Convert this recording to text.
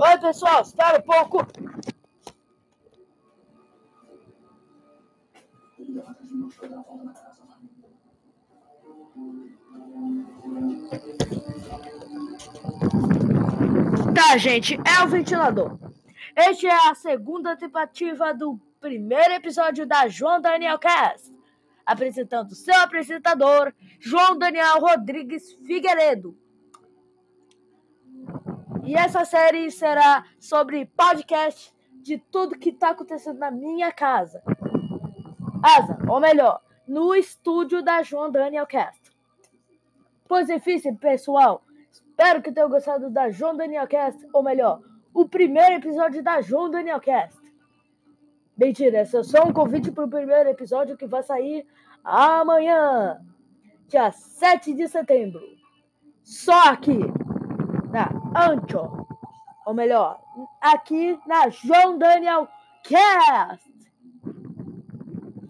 Oi, pessoal, espera um pouco. Tá, gente, é o ventilador. Este é a segunda tentativa do primeiro episódio da João Daniel Cast, apresentando seu apresentador, João Daniel Rodrigues Figueiredo. E essa série será sobre podcast de tudo que está acontecendo na minha casa. Asa, ou melhor, no estúdio da João Daniel Cast. Pois enfim, pessoal, espero que tenham gostado da João Daniel Cast, ou melhor, o primeiro episódio da João Daniel Cast. Mentira, esse é só um convite para o primeiro episódio que vai sair amanhã, dia 7 de setembro. Só aqui, na Ancho, ou melhor, aqui na João Daniel Cast.